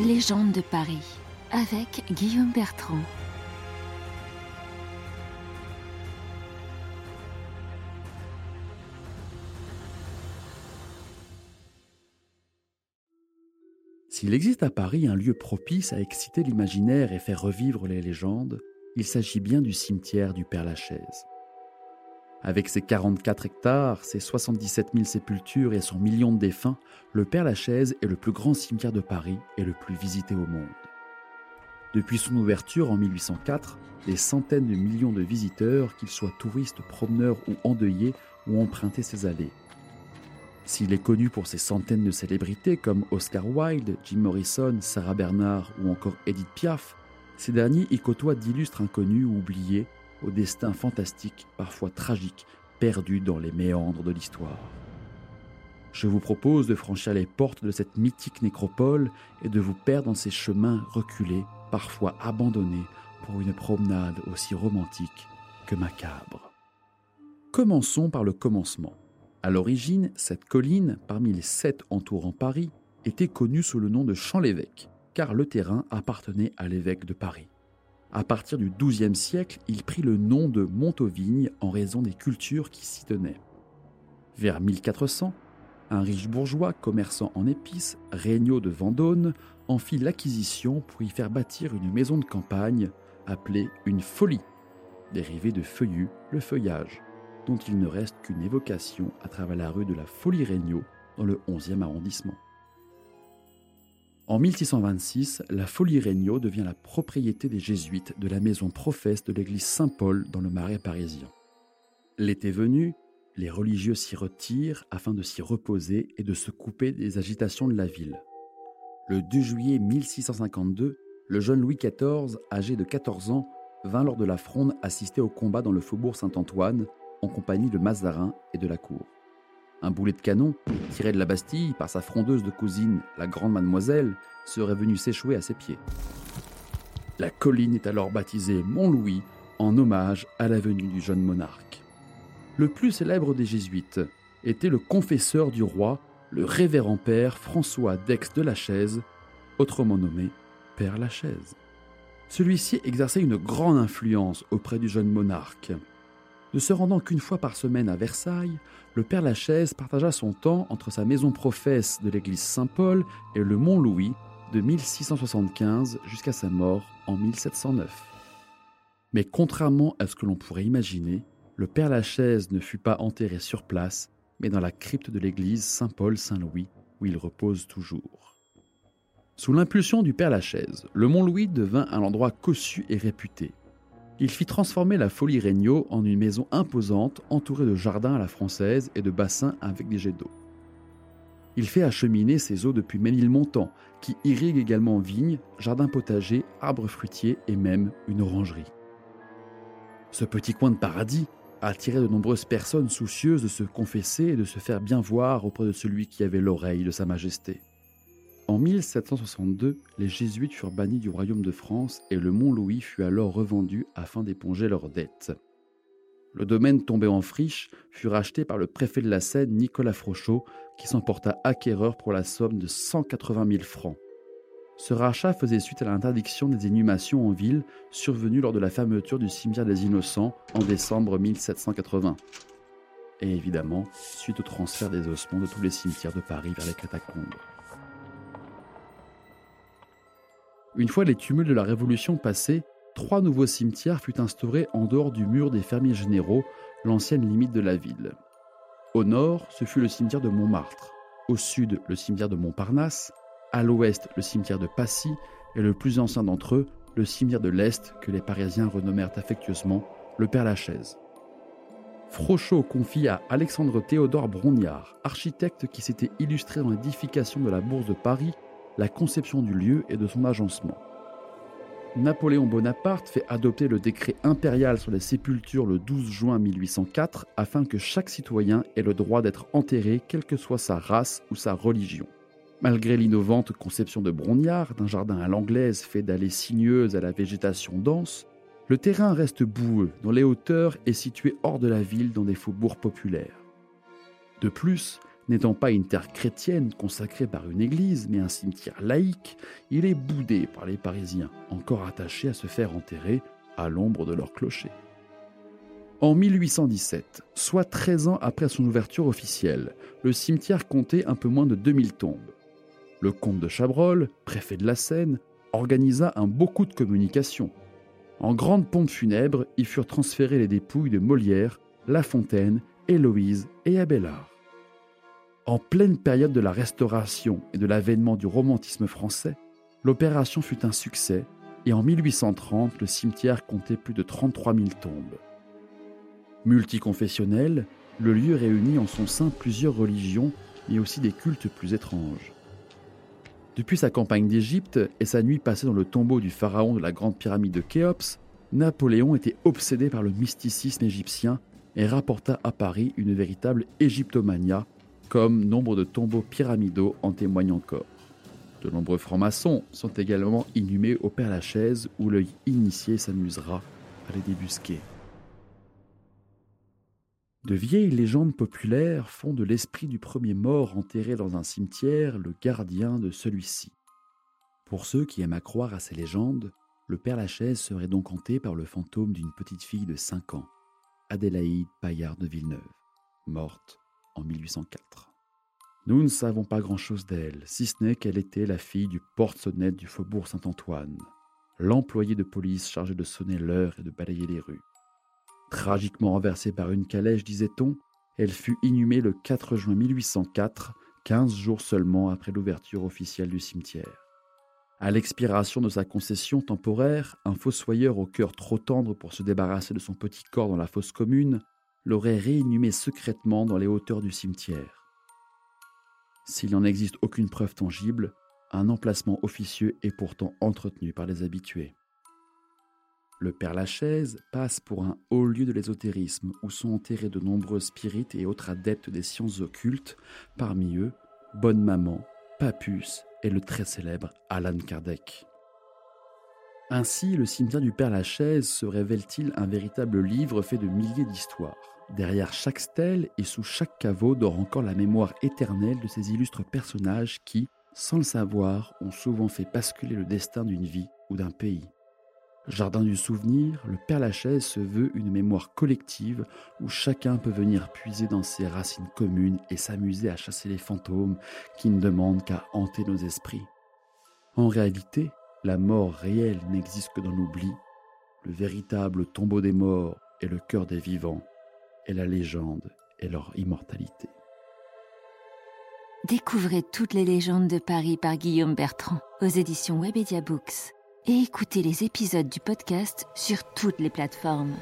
Légende de Paris avec Guillaume Bertrand. S'il existe à Paris un lieu propice à exciter l'imaginaire et faire revivre les légendes, il s'agit bien du cimetière du Père-Lachaise. Avec ses 44 hectares, ses 77 000 sépultures et son million de défunts, le Père-Lachaise est le plus grand cimetière de Paris et le plus visité au monde. Depuis son ouverture en 1804, des centaines de millions de visiteurs, qu'ils soient touristes, promeneurs ou endeuillés, ont emprunté ses allées. S'il est connu pour ses centaines de célébrités comme Oscar Wilde, Jim Morrison, Sarah Bernard ou encore Edith Piaf, ces derniers y côtoient d'illustres inconnus ou oubliés au destin fantastique, parfois tragique, perdu dans les méandres de l'histoire. Je vous propose de franchir les portes de cette mythique nécropole et de vous perdre dans ces chemins reculés, parfois abandonnés, pour une promenade aussi romantique que macabre. Commençons par le commencement. À l'origine, cette colline, parmi les sept entourant Paris, était connue sous le nom de Champ-l'Évêque, car le terrain appartenait à l'évêque de Paris. À partir du XIIe siècle, il prit le nom de Montauvignes en raison des cultures qui s'y tenaient. Vers 1400, un riche bourgeois commerçant en épices, Regnault de Vendôme, en fit l'acquisition pour y faire bâtir une maison de campagne appelée une folie, dérivée de feuillu, le feuillage, dont il ne reste qu'une évocation à travers la rue de la Folie Regnault dans le 11e arrondissement. En 1626, la Folie Regnault devient la propriété des jésuites de la maison professe de l'église Saint-Paul dans le Marais parisien. L'été venu, les religieux s'y retirent afin de s'y reposer et de se couper des agitations de la ville. Le 2 juillet 1652, le jeune Louis XIV, âgé de 14 ans, vint lors de la fronde assister au combat dans le faubourg Saint-Antoine en compagnie de Mazarin et de la cour. Un boulet de canon, tiré de la Bastille par sa frondeuse de cousine, la grande mademoiselle, serait venu s'échouer à ses pieds. La colline est alors baptisée Mont-Louis en hommage à la venue du jeune monarque. Le plus célèbre des jésuites était le confesseur du roi, le révérend père François d'Aix de la Chaise, autrement nommé Père Lachaise. Celui-ci exerçait une grande influence auprès du jeune monarque. Ne se rendant qu'une fois par semaine à Versailles, le père Lachaise partagea son temps entre sa maison professe de l'église Saint-Paul et le Mont-Louis de 1675 jusqu'à sa mort en 1709. Mais contrairement à ce que l'on pourrait imaginer, le père Lachaise ne fut pas enterré sur place, mais dans la crypte de l'église Saint-Paul-Saint-Louis, où il repose toujours. Sous l'impulsion du père Lachaise, le Mont-Louis devint un endroit cossu et réputé. Il fit transformer la folie Regnault en une maison imposante entourée de jardins à la française et de bassins avec des jets d'eau. Il fait acheminer ses eaux depuis Ménilmontant, qui irrigue également vignes, jardins potagers, arbres fruitiers et même une orangerie. Ce petit coin de paradis a attiré de nombreuses personnes soucieuses de se confesser et de se faire bien voir auprès de celui qui avait l'oreille de Sa Majesté. En 1762, les jésuites furent bannis du royaume de France et le Mont-Louis fut alors revendu afin d'éponger leurs dettes. Le domaine tombé en friche fut racheté par le préfet de la Seine, Nicolas Frochot, qui s'emporta acquéreur pour la somme de 180 000 francs. Ce rachat faisait suite à l'interdiction des inhumations en ville survenue lors de la fermeture du cimetière des Innocents en décembre 1780. Et évidemment, suite au transfert des ossements de tous les cimetières de Paris vers les catacombes. Une fois les tumultes de la Révolution passés, trois nouveaux cimetières furent instaurés en dehors du mur des fermiers généraux, l'ancienne limite de la ville. Au nord, ce fut le cimetière de Montmartre, au sud, le cimetière de Montparnasse, à l'ouest, le cimetière de Passy, et le plus ancien d'entre eux, le cimetière de l'Est, que les Parisiens renommèrent affectueusement le Père Lachaise. Frochot confie à Alexandre Théodore Brognard, architecte qui s'était illustré dans l'édification de la Bourse de Paris, la conception du lieu et de son agencement. Napoléon Bonaparte fait adopter le décret impérial sur les sépultures le 12 juin 1804 afin que chaque citoyen ait le droit d'être enterré quelle que soit sa race ou sa religion. Malgré l'innovante conception de Brognard d'un jardin à l'anglaise fait d'allées sinueuses à la végétation dense, le terrain reste boueux dont les hauteurs est situé hors de la ville dans des faubourgs populaires. De plus, N'étant pas une terre chrétienne consacrée par une église, mais un cimetière laïque, il est boudé par les Parisiens, encore attachés à se faire enterrer à l'ombre de leur clocher. En 1817, soit 13 ans après son ouverture officielle, le cimetière comptait un peu moins de 2000 tombes. Le comte de Chabrol, préfet de la Seine, organisa un beau coup de communication. En grande pompe funèbre, y furent transférées les dépouilles de Molière, La Fontaine, Héloïse et Abélard. En pleine période de la Restauration et de l'avènement du romantisme français, l'opération fut un succès et en 1830, le cimetière comptait plus de 33 000 tombes. Multiconfessionnel, le lieu réunit en son sein plusieurs religions et aussi des cultes plus étranges. Depuis sa campagne d'Égypte et sa nuit passée dans le tombeau du pharaon de la grande pyramide de Khéops, Napoléon était obsédé par le mysticisme égyptien et rapporta à Paris une véritable égyptomania, comme nombre de tombeaux pyramidaux en témoignent encore. De nombreux francs-maçons sont également inhumés au Père-Lachaise où l'œil initié s'amusera à les débusquer. De vieilles légendes populaires font de l'esprit du premier mort enterré dans un cimetière le gardien de celui-ci. Pour ceux qui aiment à croire à ces légendes, le Père Lachaise serait donc hanté par le fantôme d'une petite fille de 5 ans, Adélaïde Paillard de Villeneuve, morte en 1804. Nous ne savons pas grand-chose d'elle, si ce n'est qu'elle était la fille du porte-sonnette du faubourg Saint-Antoine, l'employé de police chargé de sonner l'heure et de balayer les rues. Tragiquement renversée par une calèche, disait-on, elle fut inhumée le 4 juin 1804, 15 jours seulement après l'ouverture officielle du cimetière. À l'expiration de sa concession temporaire, un fossoyeur au cœur trop tendre pour se débarrasser de son petit corps dans la fosse commune l'aurait réinhumé secrètement dans les hauteurs du cimetière. S'il n'en existe aucune preuve tangible, un emplacement officieux est pourtant entretenu par les habitués. Le Père Lachaise passe pour un haut lieu de l'ésotérisme où sont enterrés de nombreux spirites et autres adeptes des sciences occultes, parmi eux Bonne Maman, Papus et le très célèbre Alan Kardec. Ainsi, le cimetière du Père Lachaise se révèle-t-il un véritable livre fait de milliers d'histoires. Derrière chaque stèle et sous chaque caveau dort encore la mémoire éternelle de ces illustres personnages qui, sans le savoir, ont souvent fait basculer le destin d'une vie ou d'un pays. Jardin du souvenir, le Père Lachaise se veut une mémoire collective où chacun peut venir puiser dans ses racines communes et s'amuser à chasser les fantômes qui ne demandent qu'à hanter nos esprits. En réalité, la mort réelle n'existe que dans l'oubli. Le véritable tombeau des morts et le cœur des vivants et la légende et leur immortalité. Découvrez toutes les légendes de Paris par Guillaume Bertrand aux éditions Webedia Books et écoutez les épisodes du podcast sur toutes les plateformes.